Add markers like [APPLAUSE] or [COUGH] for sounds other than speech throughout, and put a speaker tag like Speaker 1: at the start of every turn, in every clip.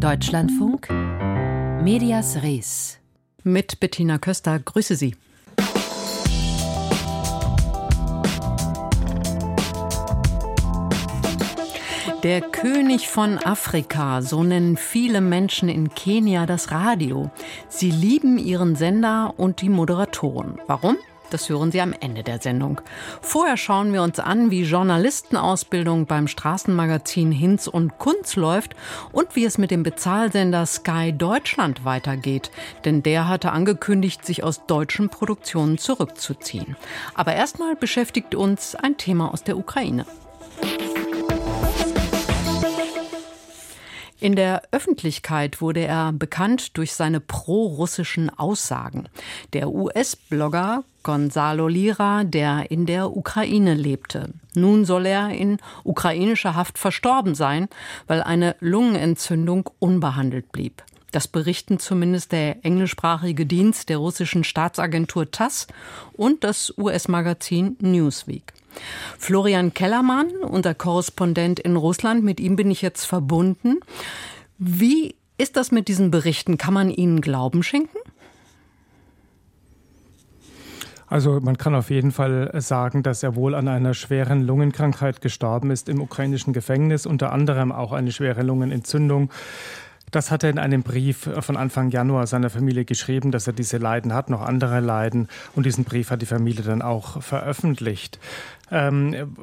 Speaker 1: Deutschlandfunk Medias Res
Speaker 2: mit Bettina Köster. Grüße Sie. Der König von Afrika, so nennen viele Menschen in Kenia das Radio. Sie lieben ihren Sender und die Moderatoren. Warum? Das hören Sie am Ende der Sendung. Vorher schauen wir uns an, wie Journalistenausbildung beim Straßenmagazin Hinz und Kunz läuft und wie es mit dem Bezahlsender Sky Deutschland weitergeht. Denn der hatte angekündigt, sich aus deutschen Produktionen zurückzuziehen. Aber erstmal beschäftigt uns ein Thema aus der Ukraine. In der Öffentlichkeit wurde er bekannt durch seine pro-russischen Aussagen. Der US-Blogger Gonzalo Lira, der in der Ukraine lebte. Nun soll er in ukrainischer Haft verstorben sein, weil eine Lungenentzündung unbehandelt blieb. Das berichten zumindest der englischsprachige Dienst der russischen Staatsagentur TASS und das US-Magazin Newsweek. Florian Kellermann, unser Korrespondent in Russland, mit ihm bin ich jetzt verbunden. Wie ist das mit diesen Berichten? Kann man ihnen Glauben schenken?
Speaker 3: Also man kann auf jeden Fall sagen, dass er wohl an einer schweren Lungenkrankheit gestorben ist im ukrainischen Gefängnis, unter anderem auch eine schwere Lungenentzündung. Das hat er in einem Brief von Anfang Januar seiner Familie geschrieben, dass er diese Leiden hat, noch andere Leiden. Und diesen Brief hat die Familie dann auch veröffentlicht. Ähm,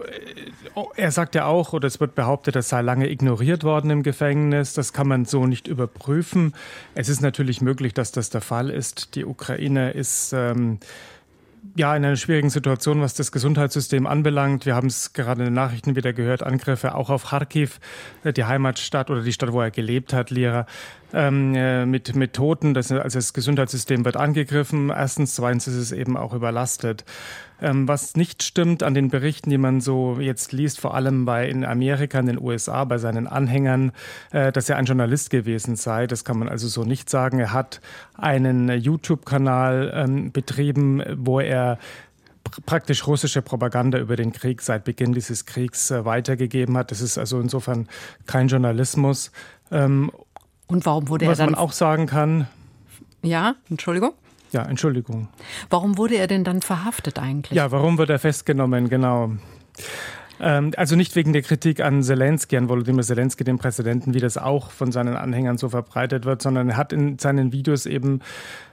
Speaker 3: er sagt ja auch, oder es wird behauptet, das sei lange ignoriert worden im Gefängnis. Das kann man so nicht überprüfen. Es ist natürlich möglich, dass das der Fall ist. Die Ukraine ist. Ähm, ja, in einer schwierigen Situation, was das Gesundheitssystem anbelangt. Wir haben es gerade in den Nachrichten wieder gehört, Angriffe auch auf Kharkiv, äh, die Heimatstadt oder die Stadt, wo er gelebt hat, Lira ähm, äh, mit, mit Toten. Das, also das Gesundheitssystem wird angegriffen. Erstens, zweitens ist es eben auch überlastet. Ähm, was nicht stimmt an den Berichten, die man so jetzt liest, vor allem bei in Amerika, in den USA, bei seinen Anhängern, äh, dass er ein Journalist gewesen sei. Das kann man also so nicht sagen. Er hat einen YouTube-Kanal ähm, betrieben, wo er praktisch russische Propaganda über den Krieg seit Beginn dieses Kriegs äh, weitergegeben hat. Das ist also insofern kein Journalismus.
Speaker 2: Ähm, und warum wurde er dann.
Speaker 3: Was man auch sagen kann.
Speaker 2: Ja, Entschuldigung.
Speaker 3: Ja, Entschuldigung.
Speaker 2: Warum wurde er denn dann verhaftet eigentlich?
Speaker 3: Ja, warum wird er festgenommen? Genau. Ähm, also nicht wegen der Kritik an Zelensky, an Volodymyr Zelensky, dem Präsidenten, wie das auch von seinen Anhängern so verbreitet wird, sondern er hat in seinen Videos eben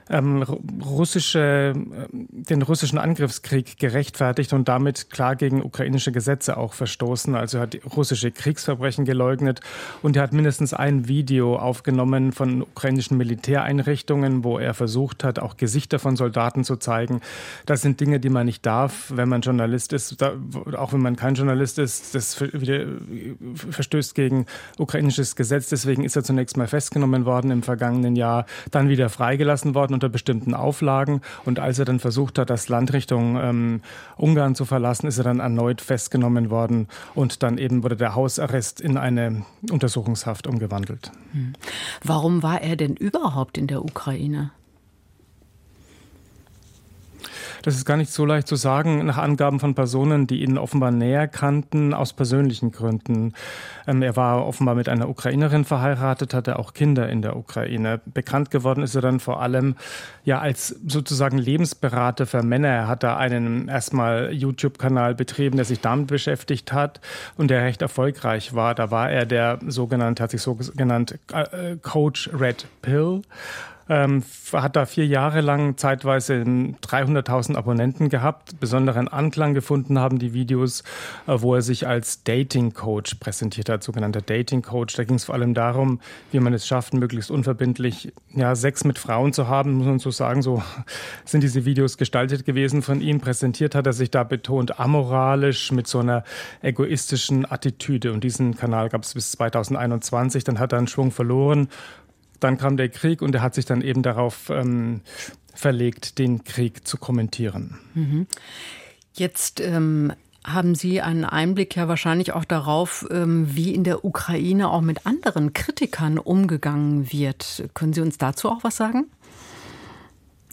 Speaker 3: ähm, russische, äh, den russischen Angriffskrieg gerechtfertigt und damit klar gegen ukrainische Gesetze auch verstoßen. Also er hat russische Kriegsverbrechen geleugnet und er hat mindestens ein Video aufgenommen von ukrainischen Militäreinrichtungen, wo er versucht hat, auch Gesichter von Soldaten zu zeigen. Das sind Dinge, die man nicht darf, wenn man Journalist ist, da, auch wenn man kein Journalist ist, das wieder verstößt gegen ukrainisches Gesetz. Deswegen ist er zunächst mal festgenommen worden im vergangenen Jahr, dann wieder freigelassen worden unter bestimmten Auflagen. Und als er dann versucht hat, das Land Richtung ähm, Ungarn zu verlassen, ist er dann erneut festgenommen worden und dann eben wurde der Hausarrest in eine Untersuchungshaft umgewandelt. Hm.
Speaker 2: Warum war er denn überhaupt in der Ukraine?
Speaker 3: Das ist gar nicht so leicht zu sagen, nach Angaben von Personen, die ihn offenbar näher kannten, aus persönlichen Gründen. Ähm, er war offenbar mit einer Ukrainerin verheiratet, hatte auch Kinder in der Ukraine. Bekannt geworden ist er dann vor allem ja als sozusagen Lebensberater für Männer. Er hat da einen erstmal YouTube-Kanal betrieben, der sich damit beschäftigt hat und der recht erfolgreich war. Da war er der sogenannte, hat sich so genannt, äh, Coach Red Pill ähm, hat da vier Jahre lang zeitweise 300.000 Abonnenten gehabt. Besonderen Anklang gefunden haben die Videos, äh, wo er sich als Dating Coach präsentiert hat, sogenannter Dating Coach. Da ging es vor allem darum, wie man es schafft, möglichst unverbindlich ja, Sex mit Frauen zu haben, muss man so sagen. So [LAUGHS] sind diese Videos gestaltet gewesen von ihm. Präsentiert hat er sich da betont amoralisch mit so einer egoistischen Attitüde. Und diesen Kanal gab es bis 2021. Dann hat er einen Schwung verloren dann kam der Krieg und er hat sich dann eben darauf ähm, verlegt, den Krieg zu kommentieren.
Speaker 2: Mhm. Jetzt ähm, haben Sie einen Einblick ja wahrscheinlich auch darauf, ähm, wie in der Ukraine auch mit anderen Kritikern umgegangen wird. Können Sie uns dazu auch was sagen?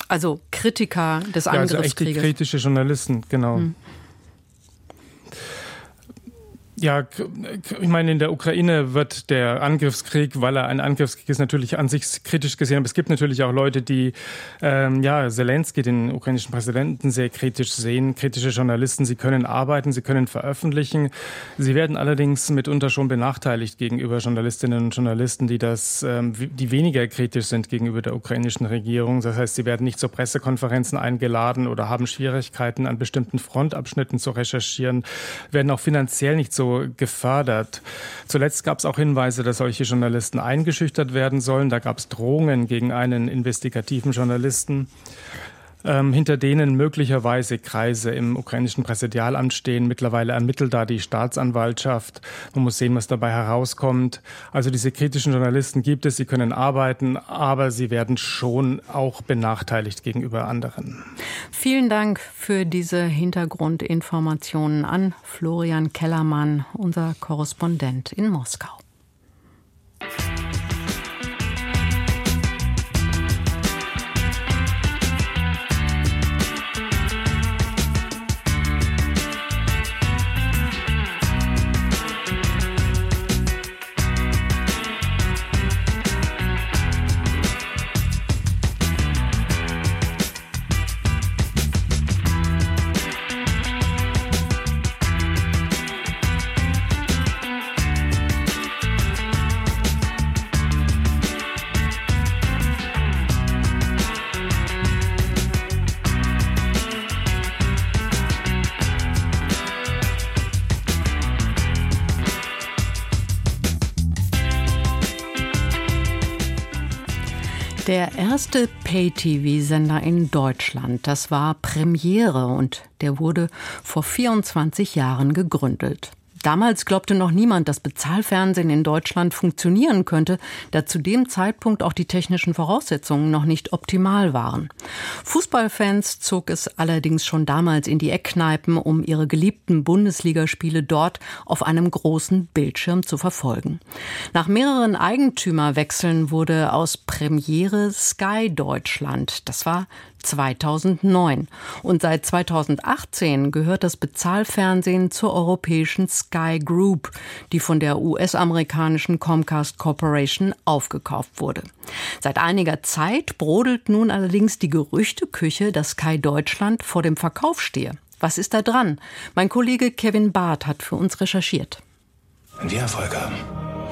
Speaker 2: Also Kritiker des ja, Angriffskrieges.
Speaker 3: Also echte kritische Journalisten, genau. Hm. Ja, ich meine, in der Ukraine wird der Angriffskrieg, weil er ein Angriffskrieg ist, natürlich an sich kritisch gesehen. Aber es gibt natürlich auch Leute, die ähm, ja, Zelensky, den ukrainischen Präsidenten, sehr kritisch sehen. Kritische Journalisten, sie können arbeiten, sie können veröffentlichen. Sie werden allerdings mitunter schon benachteiligt gegenüber Journalistinnen und Journalisten, die das, ähm, die weniger kritisch sind gegenüber der ukrainischen Regierung. Das heißt, sie werden nicht zu Pressekonferenzen eingeladen oder haben Schwierigkeiten, an bestimmten Frontabschnitten zu recherchieren, werden auch finanziell nicht so gefördert. Zuletzt gab es auch Hinweise, dass solche Journalisten eingeschüchtert werden sollen. Da gab es Drohungen gegen einen investigativen Journalisten ähm, hinter denen möglicherweise Kreise im ukrainischen Präsidialamt stehen. Mittlerweile ermittelt da die Staatsanwaltschaft. Man muss sehen, was dabei herauskommt. Also diese kritischen Journalisten gibt es, sie können arbeiten, aber sie werden schon auch benachteiligt gegenüber anderen.
Speaker 2: Vielen Dank für diese Hintergrundinformationen an Florian Kellermann, unser Korrespondent in Moskau. Erste Pay-TV-Sender in Deutschland, das war Premiere und der wurde vor 24 Jahren gegründet. Damals glaubte noch niemand, dass Bezahlfernsehen in Deutschland funktionieren könnte, da zu dem Zeitpunkt auch die technischen Voraussetzungen noch nicht optimal waren. Fußballfans zog es allerdings schon damals in die Eckkneipen, um ihre geliebten Bundesligaspiele dort auf einem großen Bildschirm zu verfolgen. Nach mehreren Eigentümerwechseln wurde aus Premiere Sky Deutschland. Das war 2009. Und seit 2018 gehört das Bezahlfernsehen zur europäischen Sky Group, die von der US-amerikanischen Comcast Corporation aufgekauft wurde. Seit einiger Zeit brodelt nun allerdings die Gerüchteküche, dass Sky Deutschland vor dem Verkauf stehe. Was ist da dran? Mein Kollege Kevin Barth hat für uns recherchiert.
Speaker 4: Wenn wir Erfolg haben,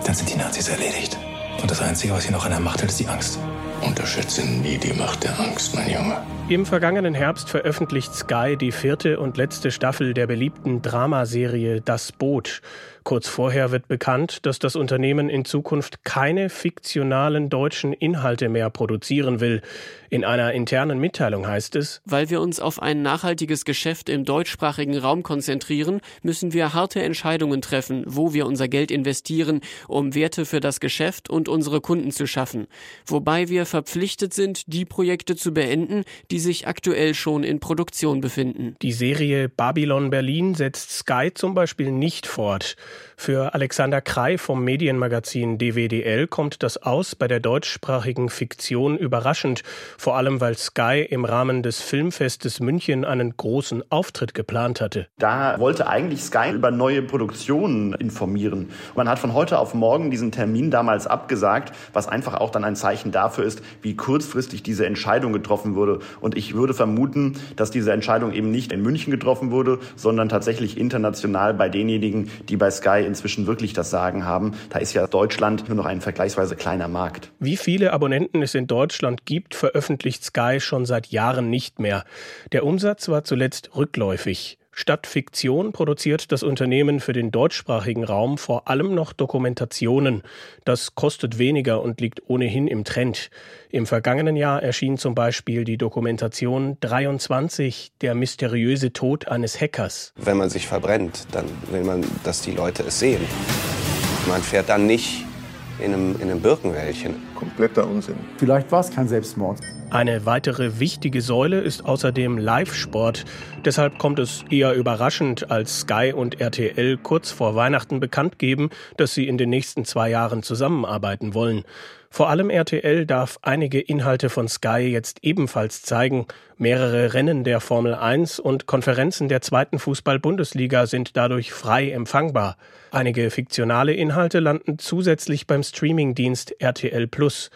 Speaker 4: dann sind die Nazis erledigt. Und das Einzige, was sie noch an der Macht hat, ist die Angst.
Speaker 5: Unterschätze nie die Macht der Angst, mein Junge.
Speaker 6: Im vergangenen Herbst veröffentlicht Sky die vierte und letzte Staffel der beliebten Dramaserie Das Boot. Kurz vorher wird bekannt, dass das Unternehmen in Zukunft keine fiktionalen deutschen Inhalte mehr produzieren will. In einer internen Mitteilung heißt es,
Speaker 7: weil wir uns auf ein nachhaltiges Geschäft im deutschsprachigen Raum konzentrieren, müssen wir harte Entscheidungen treffen, wo wir unser Geld investieren, um Werte für das Geschäft und unsere Kunden zu schaffen. Wobei wir verpflichtet sind, die Projekte zu beenden, die sich aktuell schon in Produktion befinden.
Speaker 6: Die Serie Babylon Berlin setzt Sky zum Beispiel nicht fort. Für Alexander Krei vom Medienmagazin DWDL kommt das aus bei der deutschsprachigen Fiktion überraschend, vor allem weil Sky im Rahmen des Filmfestes München einen großen Auftritt geplant hatte.
Speaker 8: Da wollte eigentlich Sky über neue Produktionen informieren. Man hat von heute auf morgen diesen Termin damals abgesagt, was einfach auch dann ein Zeichen dafür ist, wie kurzfristig diese Entscheidung getroffen wurde. Und ich würde vermuten, dass diese Entscheidung eben nicht in München getroffen wurde, sondern tatsächlich international bei denjenigen, die bei Sky inzwischen wirklich das Sagen haben. Da ist ja Deutschland nur noch ein vergleichsweise kleiner Markt.
Speaker 6: Wie viele Abonnenten es in Deutschland gibt, veröffentlicht Sky schon seit Jahren nicht mehr. Der Umsatz war zuletzt rückläufig. Statt Fiktion produziert das Unternehmen für den deutschsprachigen Raum vor allem noch Dokumentationen. Das kostet weniger und liegt ohnehin im Trend. Im vergangenen Jahr erschien zum Beispiel die Dokumentation 23, der mysteriöse Tod eines Hackers.
Speaker 9: Wenn man sich verbrennt, dann will man, dass die Leute es sehen. Man fährt dann nicht in einem, in einem Birkenwäldchen.
Speaker 10: Kompletter Unsinn.
Speaker 11: Vielleicht war es kein Selbstmord.
Speaker 6: Eine weitere wichtige Säule ist außerdem Live-Sport. Deshalb kommt es eher überraschend, als Sky und RTL kurz vor Weihnachten bekannt geben, dass sie in den nächsten zwei Jahren zusammenarbeiten wollen. Vor allem RTL darf einige Inhalte von Sky jetzt ebenfalls zeigen. Mehrere Rennen der Formel 1 und Konferenzen der zweiten Fußball-Bundesliga sind dadurch frei empfangbar. Einige fiktionale Inhalte landen zusätzlich beim Streamingdienst RTL Plus.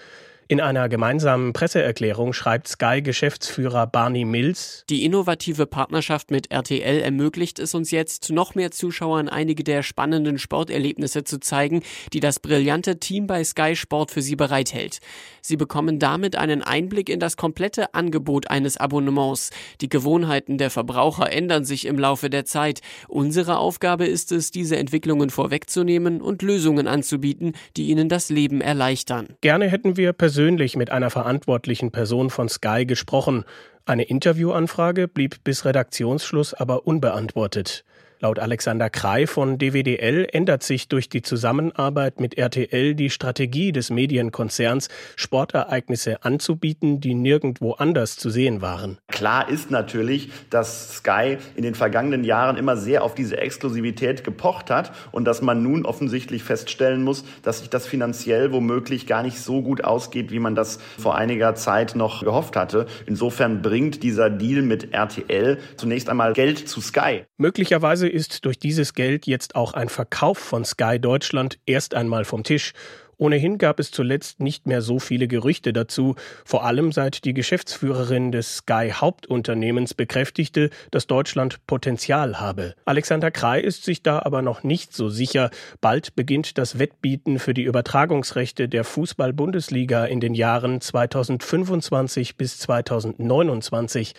Speaker 6: In einer gemeinsamen Presseerklärung schreibt Sky-Geschäftsführer Barney Mills,
Speaker 7: Die innovative Partnerschaft mit RTL ermöglicht es uns jetzt, noch mehr Zuschauern einige der spannenden Sporterlebnisse zu zeigen, die das brillante Team bei Sky Sport für sie bereithält. Sie bekommen damit einen Einblick in das komplette Angebot eines Abonnements. Die Gewohnheiten der Verbraucher ändern sich im Laufe der Zeit. Unsere Aufgabe ist es, diese Entwicklungen vorwegzunehmen und Lösungen anzubieten, die ihnen das Leben erleichtern.
Speaker 6: Gerne hätten wir persönlich persönlich mit einer verantwortlichen Person von Sky gesprochen. Eine Interviewanfrage blieb bis Redaktionsschluss aber unbeantwortet. Laut Alexander Krei von DWDL ändert sich durch die Zusammenarbeit mit RTL die Strategie des Medienkonzerns, Sportereignisse anzubieten, die nirgendwo anders zu sehen waren.
Speaker 8: Klar ist natürlich, dass Sky in den vergangenen Jahren immer sehr auf diese Exklusivität gepocht hat und dass man nun offensichtlich feststellen muss, dass sich das finanziell womöglich gar nicht so gut ausgeht, wie man das vor einiger Zeit noch gehofft hatte. Insofern bringt dieser Deal mit RTL zunächst einmal Geld zu Sky.
Speaker 6: Möglicherweise ist durch dieses Geld jetzt auch ein Verkauf von Sky Deutschland erst einmal vom Tisch. Ohnehin gab es zuletzt nicht mehr so viele Gerüchte dazu, vor allem seit die Geschäftsführerin des Sky Hauptunternehmens bekräftigte, dass Deutschland Potenzial habe. Alexander Krei ist sich da aber noch nicht so sicher. Bald beginnt das Wettbieten für die Übertragungsrechte der Fußball-Bundesliga in den Jahren 2025 bis 2029.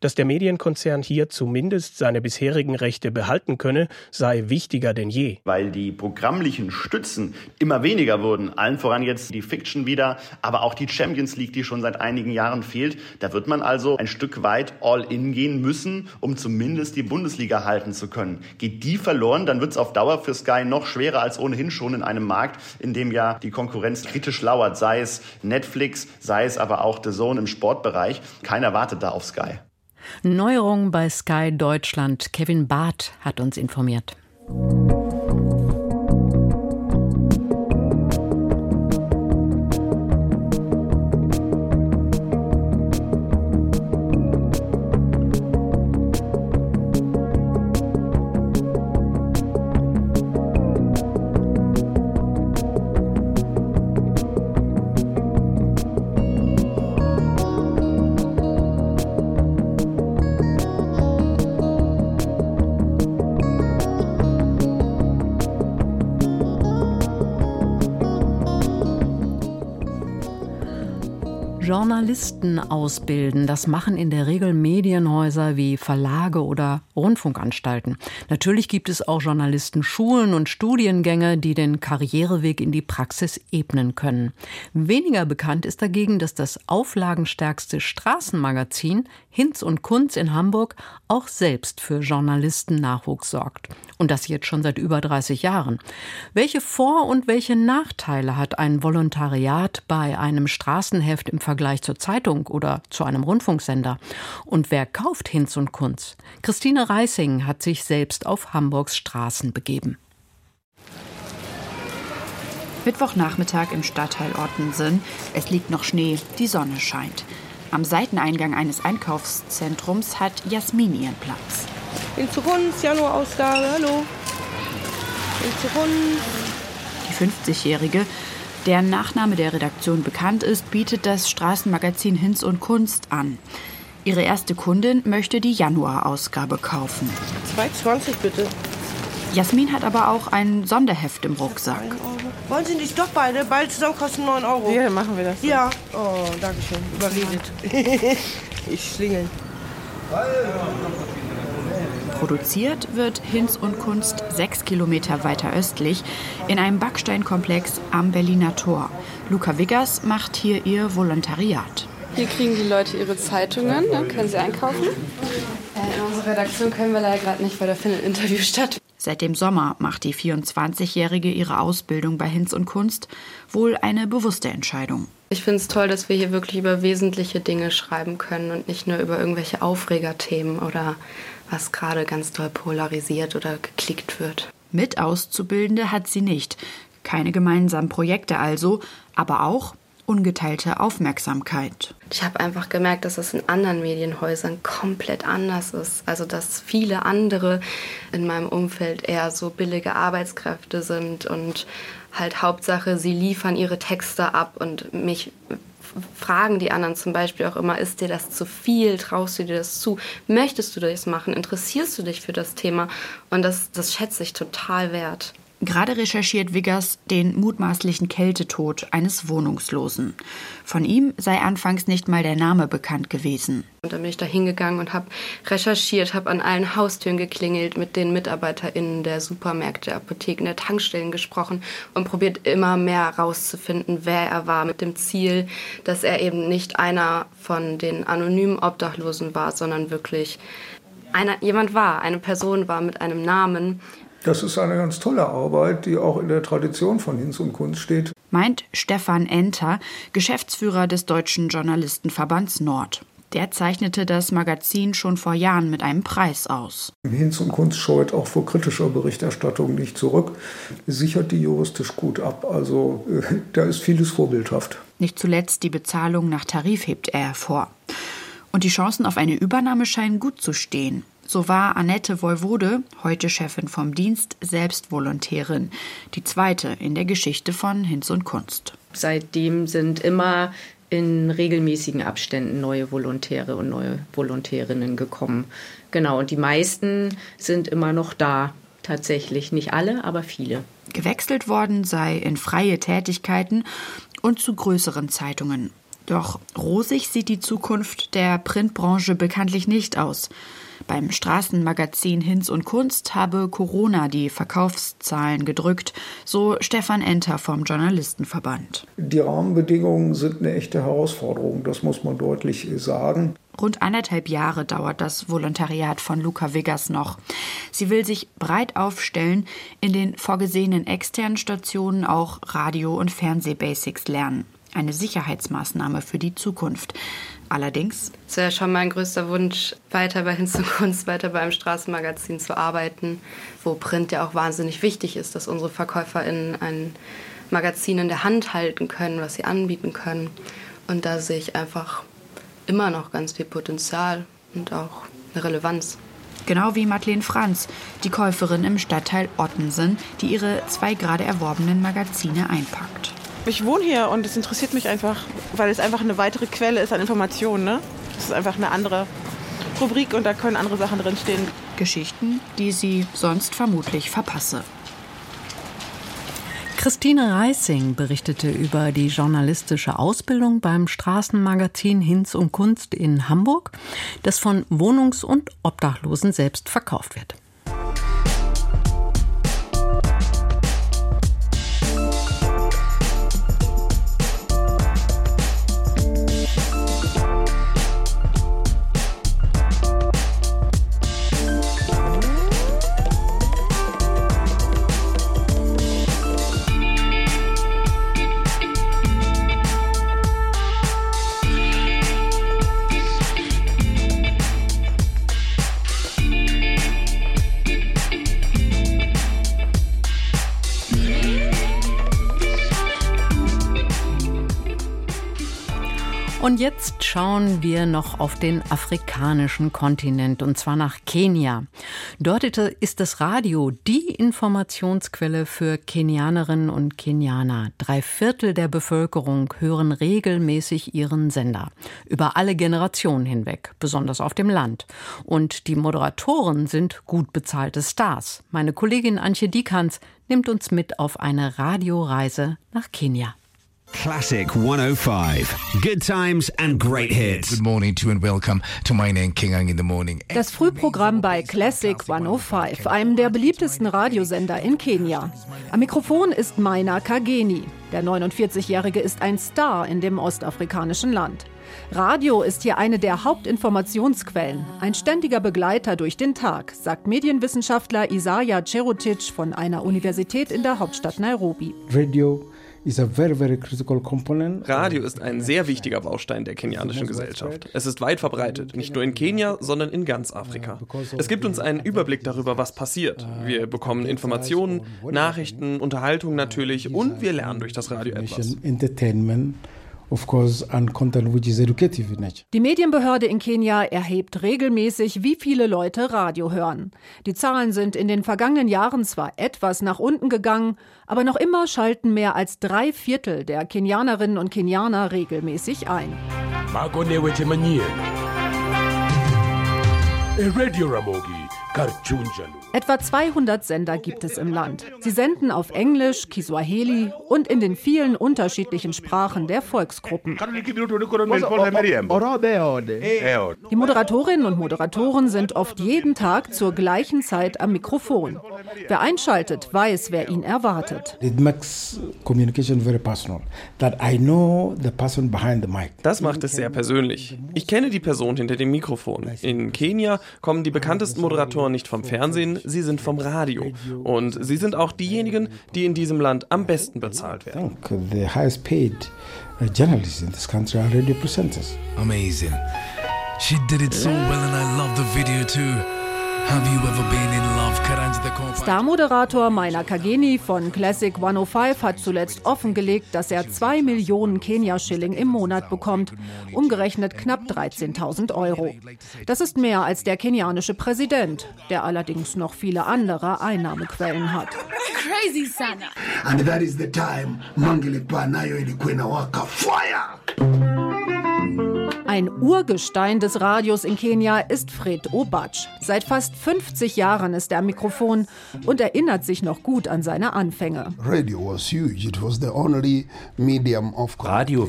Speaker 6: Dass der Medienkonzern hier zumindest seine bisherigen Rechte behalten könne, sei wichtiger denn je.
Speaker 8: Weil die programmlichen Stützen immer weniger wurden, allen voran jetzt die Fiction wieder, aber auch die Champions League, die schon seit einigen Jahren fehlt. Da wird man also ein Stück weit all in gehen müssen, um zumindest die Bundesliga halten zu können. Geht die verloren, dann wird es auf Dauer für Sky noch schwerer als ohnehin schon in einem Markt, in dem ja die Konkurrenz kritisch lauert, sei es Netflix, sei es aber auch The Zone im Sportbereich. Keiner wartet da auf Sky.
Speaker 2: Neuerungen bei Sky Deutschland. Kevin Barth hat uns informiert. Journalisten ausbilden. Das machen in der Regel Medienhäuser wie Verlage oder Rundfunkanstalten. Natürlich gibt es auch Journalistenschulen und Studiengänge, die den Karriereweg in die Praxis ebnen können. Weniger bekannt ist dagegen, dass das auflagenstärkste Straßenmagazin Hinz und Kunz in Hamburg auch selbst für Journalistennachwuchs sorgt. Und das jetzt schon seit über 30 Jahren. Welche Vor- und welche Nachteile hat ein Volontariat bei einem Straßenheft im Vergleich zur Zeitung oder zu einem Rundfunksender? Und wer kauft Hinz und Kunz? Christine Reising hat sich selbst auf Hamburgs Straßen begeben.
Speaker 10: Mittwochnachmittag im Stadtteil Ottensen. Es liegt noch Schnee, die Sonne scheint. Am Seiteneingang eines Einkaufszentrums hat Jasmin ihren Platz.
Speaker 12: In Zukunft, Januarausgabe, hallo. In Zukunft.
Speaker 10: Die 50-Jährige, deren Nachname der Redaktion bekannt ist, bietet das Straßenmagazin Hinz und Kunst an. Ihre erste Kundin möchte die Januarausgabe kaufen.
Speaker 12: 2,20 bitte.
Speaker 10: Jasmin hat aber auch ein Sonderheft im Rucksack.
Speaker 12: Wollen Sie nicht doch beide? Beide zusammen kosten 9 Euro.
Speaker 13: Ja, machen wir das.
Speaker 12: Ja. Oh, danke schön. Überredet. [LAUGHS] ich schlingel.
Speaker 10: Produziert wird Hinz und Kunst sechs Kilometer weiter östlich in einem Backsteinkomplex am Berliner Tor. Luca Wiggers macht hier ihr Volontariat.
Speaker 13: Hier kriegen die Leute ihre Zeitungen, dann können sie einkaufen. Äh, in unserer Redaktion können wir leider gerade nicht, weil da findet ein Interview [LAUGHS] statt.
Speaker 10: Seit dem Sommer macht die 24-Jährige ihre Ausbildung bei Hinz und Kunst wohl eine bewusste Entscheidung.
Speaker 13: Ich finde es toll, dass wir hier wirklich über wesentliche Dinge schreiben können und nicht nur über irgendwelche Aufregerthemen oder was gerade ganz doll polarisiert oder geklickt wird.
Speaker 10: Mit Auszubildende hat sie nicht. Keine gemeinsamen Projekte also, aber auch ungeteilte Aufmerksamkeit.
Speaker 13: Ich habe einfach gemerkt, dass es in anderen Medienhäusern komplett anders ist. Also dass viele andere in meinem Umfeld eher so billige Arbeitskräfte sind und halt Hauptsache, sie liefern ihre Texte ab und mich fragen die anderen zum Beispiel auch immer, ist dir das zu viel? Traust du dir das zu? Möchtest du das machen? Interessierst du dich für das Thema? Und das, das schätze ich total wert.
Speaker 10: Gerade recherchiert Wiggers den mutmaßlichen Kältetod eines Wohnungslosen. Von ihm sei anfangs nicht mal der Name bekannt gewesen.
Speaker 13: Und dann bin ich da hingegangen und habe recherchiert, habe an allen Haustüren geklingelt, mit den MitarbeiterInnen der Supermärkte, Apotheken, der Tankstellen gesprochen und probiert immer mehr herauszufinden, wer er war, mit dem Ziel, dass er eben nicht einer von den anonymen Obdachlosen war, sondern wirklich einer, jemand war, eine Person war mit einem Namen,
Speaker 14: das ist eine ganz tolle Arbeit, die auch in der Tradition von Hinz und Kunst steht.
Speaker 10: Meint Stefan Enter, Geschäftsführer des Deutschen Journalistenverbands Nord. Der zeichnete das Magazin schon vor Jahren mit einem Preis aus.
Speaker 14: Hinz und Kunst scheut auch vor kritischer Berichterstattung nicht zurück, sichert die juristisch gut ab. Also äh, da ist vieles vorbildhaft.
Speaker 10: Nicht zuletzt die Bezahlung nach Tarif hebt er hervor. Und die Chancen auf eine Übernahme scheinen gut zu stehen. So war Annette Woiwode, heute Chefin vom Dienst, selbst Volontärin, die zweite in der Geschichte von Hinz und Kunst.
Speaker 15: Seitdem sind immer in regelmäßigen Abständen neue Volontäre und neue Volontärinnen gekommen. Genau, und die meisten sind immer noch da. Tatsächlich nicht alle, aber viele.
Speaker 10: Gewechselt worden sei in freie Tätigkeiten und zu größeren Zeitungen. Doch rosig sieht die Zukunft der Printbranche bekanntlich nicht aus. Beim Straßenmagazin Hinz und Kunst habe Corona die Verkaufszahlen gedrückt, so Stefan Enter vom Journalistenverband.
Speaker 14: Die Rahmenbedingungen sind eine echte Herausforderung, das muss man deutlich sagen.
Speaker 10: Rund anderthalb Jahre dauert das Volontariat von Luca Vegas noch. Sie will sich breit aufstellen, in den vorgesehenen externen Stationen auch Radio- und Fernsehbasics lernen. Eine Sicherheitsmaßnahme für die Zukunft. Allerdings.
Speaker 13: Es wäre schon mein größter Wunsch, weiter bei Kunst, weiter beim Straßenmagazin zu arbeiten, wo Print ja auch wahnsinnig wichtig ist, dass unsere VerkäuferInnen ein Magazin in der Hand halten können, was sie anbieten können. Und da sehe ich einfach immer noch ganz viel Potenzial und auch eine Relevanz.
Speaker 10: Genau wie Madeleine Franz, die Käuferin im Stadtteil Ottensen, die ihre zwei gerade erworbenen Magazine einpackt.
Speaker 12: Ich wohne hier und es interessiert mich einfach, weil es einfach eine weitere Quelle ist an Informationen. Ne? Das ist einfach eine andere Rubrik und da können andere Sachen drinstehen.
Speaker 10: Geschichten, die sie sonst vermutlich verpasse.
Speaker 2: Christine Reissing berichtete über die journalistische Ausbildung beim Straßenmagazin Hinz und Kunst in Hamburg, das von Wohnungs- und Obdachlosen selbst verkauft wird. Jetzt schauen wir noch auf den afrikanischen Kontinent, und zwar nach Kenia. Dort ist das Radio die Informationsquelle für Kenianerinnen und Kenianer. Drei Viertel der Bevölkerung hören regelmäßig ihren Sender. Über alle Generationen hinweg, besonders auf dem Land. Und die Moderatoren sind gut bezahlte Stars. Meine Kollegin Antje Diekanz nimmt uns mit auf eine Radioreise nach Kenia.
Speaker 16: Classic 105. Good times and great hits.
Speaker 17: Good morning to and welcome to my name King in the morning.
Speaker 18: Das Frühprogramm bei Classic 105, einem der beliebtesten Radiosender in Kenia. Am Mikrofon ist Maina Kageni. Der 49-Jährige ist ein Star in dem ostafrikanischen Land. Radio ist hier eine der Hauptinformationsquellen, ein ständiger Begleiter durch den Tag, sagt Medienwissenschaftler Isaiah Cerutic von einer Universität in der Hauptstadt Nairobi.
Speaker 19: Radio
Speaker 20: Radio ist ein sehr wichtiger Baustein der kenianischen Gesellschaft. Es ist weit verbreitet, nicht nur in Kenia, sondern in ganz Afrika. Es gibt uns einen Überblick darüber, was passiert. Wir bekommen Informationen, Nachrichten, Unterhaltung natürlich und wir lernen durch das Radio etwas.
Speaker 18: Die Medienbehörde in Kenia erhebt regelmäßig, wie viele Leute Radio hören. Die Zahlen sind in den vergangenen Jahren zwar etwas nach unten gegangen, aber noch immer schalten mehr als drei Viertel der Kenianerinnen und Kenianer regelmäßig ein. Radio Ramogi. Etwa 200 Sender gibt es im Land. Sie senden auf Englisch, Kiswahili und in den vielen unterschiedlichen Sprachen der Volksgruppen. Die Moderatorinnen und Moderatoren sind oft jeden Tag zur gleichen Zeit am Mikrofon. Wer einschaltet, weiß, wer ihn erwartet.
Speaker 20: Das macht es sehr persönlich. Ich kenne die Person hinter dem Mikrofon. In Kenia kommen die bekanntesten Moderatoren nicht vom Fernsehen, sie sind vom Radio. Und sie sind auch diejenigen, die in diesem Land am besten bezahlt werden.
Speaker 17: The highest paid journalists in this country are radio presenters. Amazing. She did it so well and I love the video too.
Speaker 18: Star-Moderator Meiner Kageni von Classic 105 hat zuletzt offengelegt, dass er 2 Millionen Kenia-Schilling im Monat bekommt, umgerechnet knapp 13.000 Euro. Das ist mehr als der kenianische Präsident, der allerdings noch viele andere Einnahmequellen hat. Crazy Sana. And that is the time Mangelepa nayo ilikuwa inawaka fire. Ein Urgestein des Radios in Kenia ist Fred Obatsch. Seit fast 50 Jahren ist er am Mikrofon und erinnert sich noch gut an seine Anfänge.
Speaker 19: Radio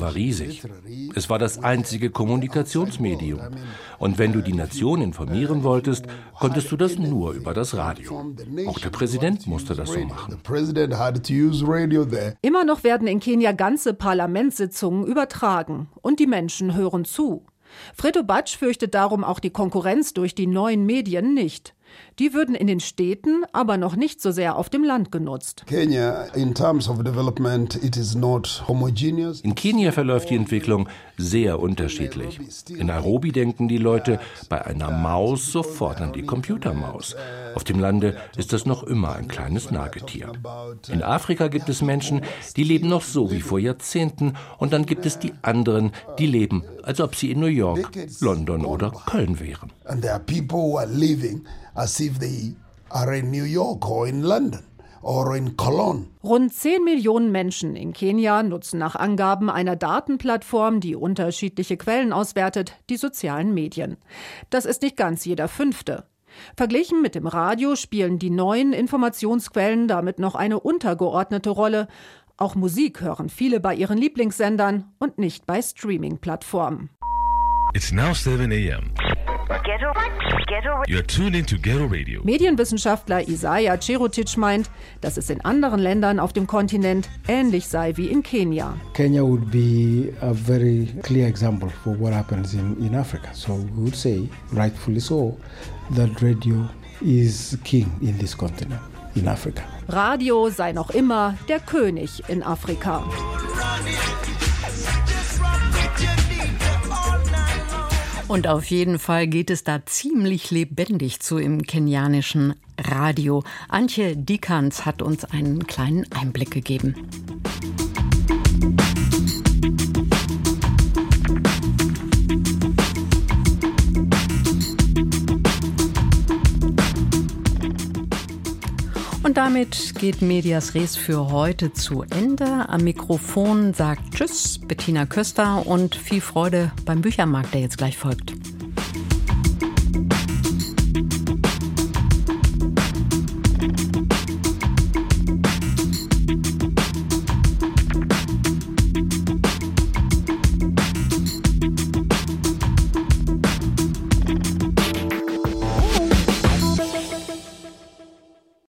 Speaker 19: war riesig. Es war das einzige Kommunikationsmedium. Und wenn du die Nation informieren wolltest, konntest du das nur über das Radio. Auch der Präsident musste das so machen.
Speaker 18: Immer noch werden in Kenia ganze Parlamentssitzungen übertragen und die Menschen hören zu. Fredo Batsch fürchtet darum auch die Konkurrenz durch die neuen Medien nicht. Die würden in den Städten, aber noch nicht so sehr auf dem Land genutzt.
Speaker 19: In
Speaker 4: Kenia verläuft die Entwicklung sehr unterschiedlich. In Nairobi denken die Leute bei einer Maus sofort an die Computermaus. Auf dem Lande ist das noch immer ein kleines Nagetier. In Afrika gibt es Menschen, die leben noch so wie vor Jahrzehnten und dann gibt es die anderen, die leben, als ob sie in New York, London oder Köln wären. And there are people who are living
Speaker 18: as if they are in New York or in London. Rund 10 Millionen Menschen in Kenia nutzen nach Angaben einer Datenplattform, die unterschiedliche Quellen auswertet, die sozialen Medien. Das ist nicht ganz jeder fünfte. Verglichen mit dem Radio spielen die neuen Informationsquellen damit noch eine untergeordnete Rolle. Auch Musik hören viele bei ihren Lieblingssendern und nicht bei Streaming-Plattformen. It's now 7 a.m. Ghetto, Ghetto. You're tuned into Ghetto Radio. Medienwissenschaftler Isaiah Cerotic meint, dass es in anderen Ländern auf dem Kontinent ähnlich sei wie in Kenia.
Speaker 14: Kenya would be a very clear example for what happens in, in Africa. So we would say, rightfully so, that radio is king in this continent, in Africa.
Speaker 18: Radio sei noch immer der König in Afrika. Und auf jeden Fall geht es da ziemlich lebendig zu im kenianischen Radio. Antje Dikans hat uns einen kleinen Einblick gegeben. Damit geht Medias Res für heute zu Ende. Am Mikrofon sagt Tschüss Bettina Köster und viel Freude beim Büchermarkt, der jetzt gleich folgt.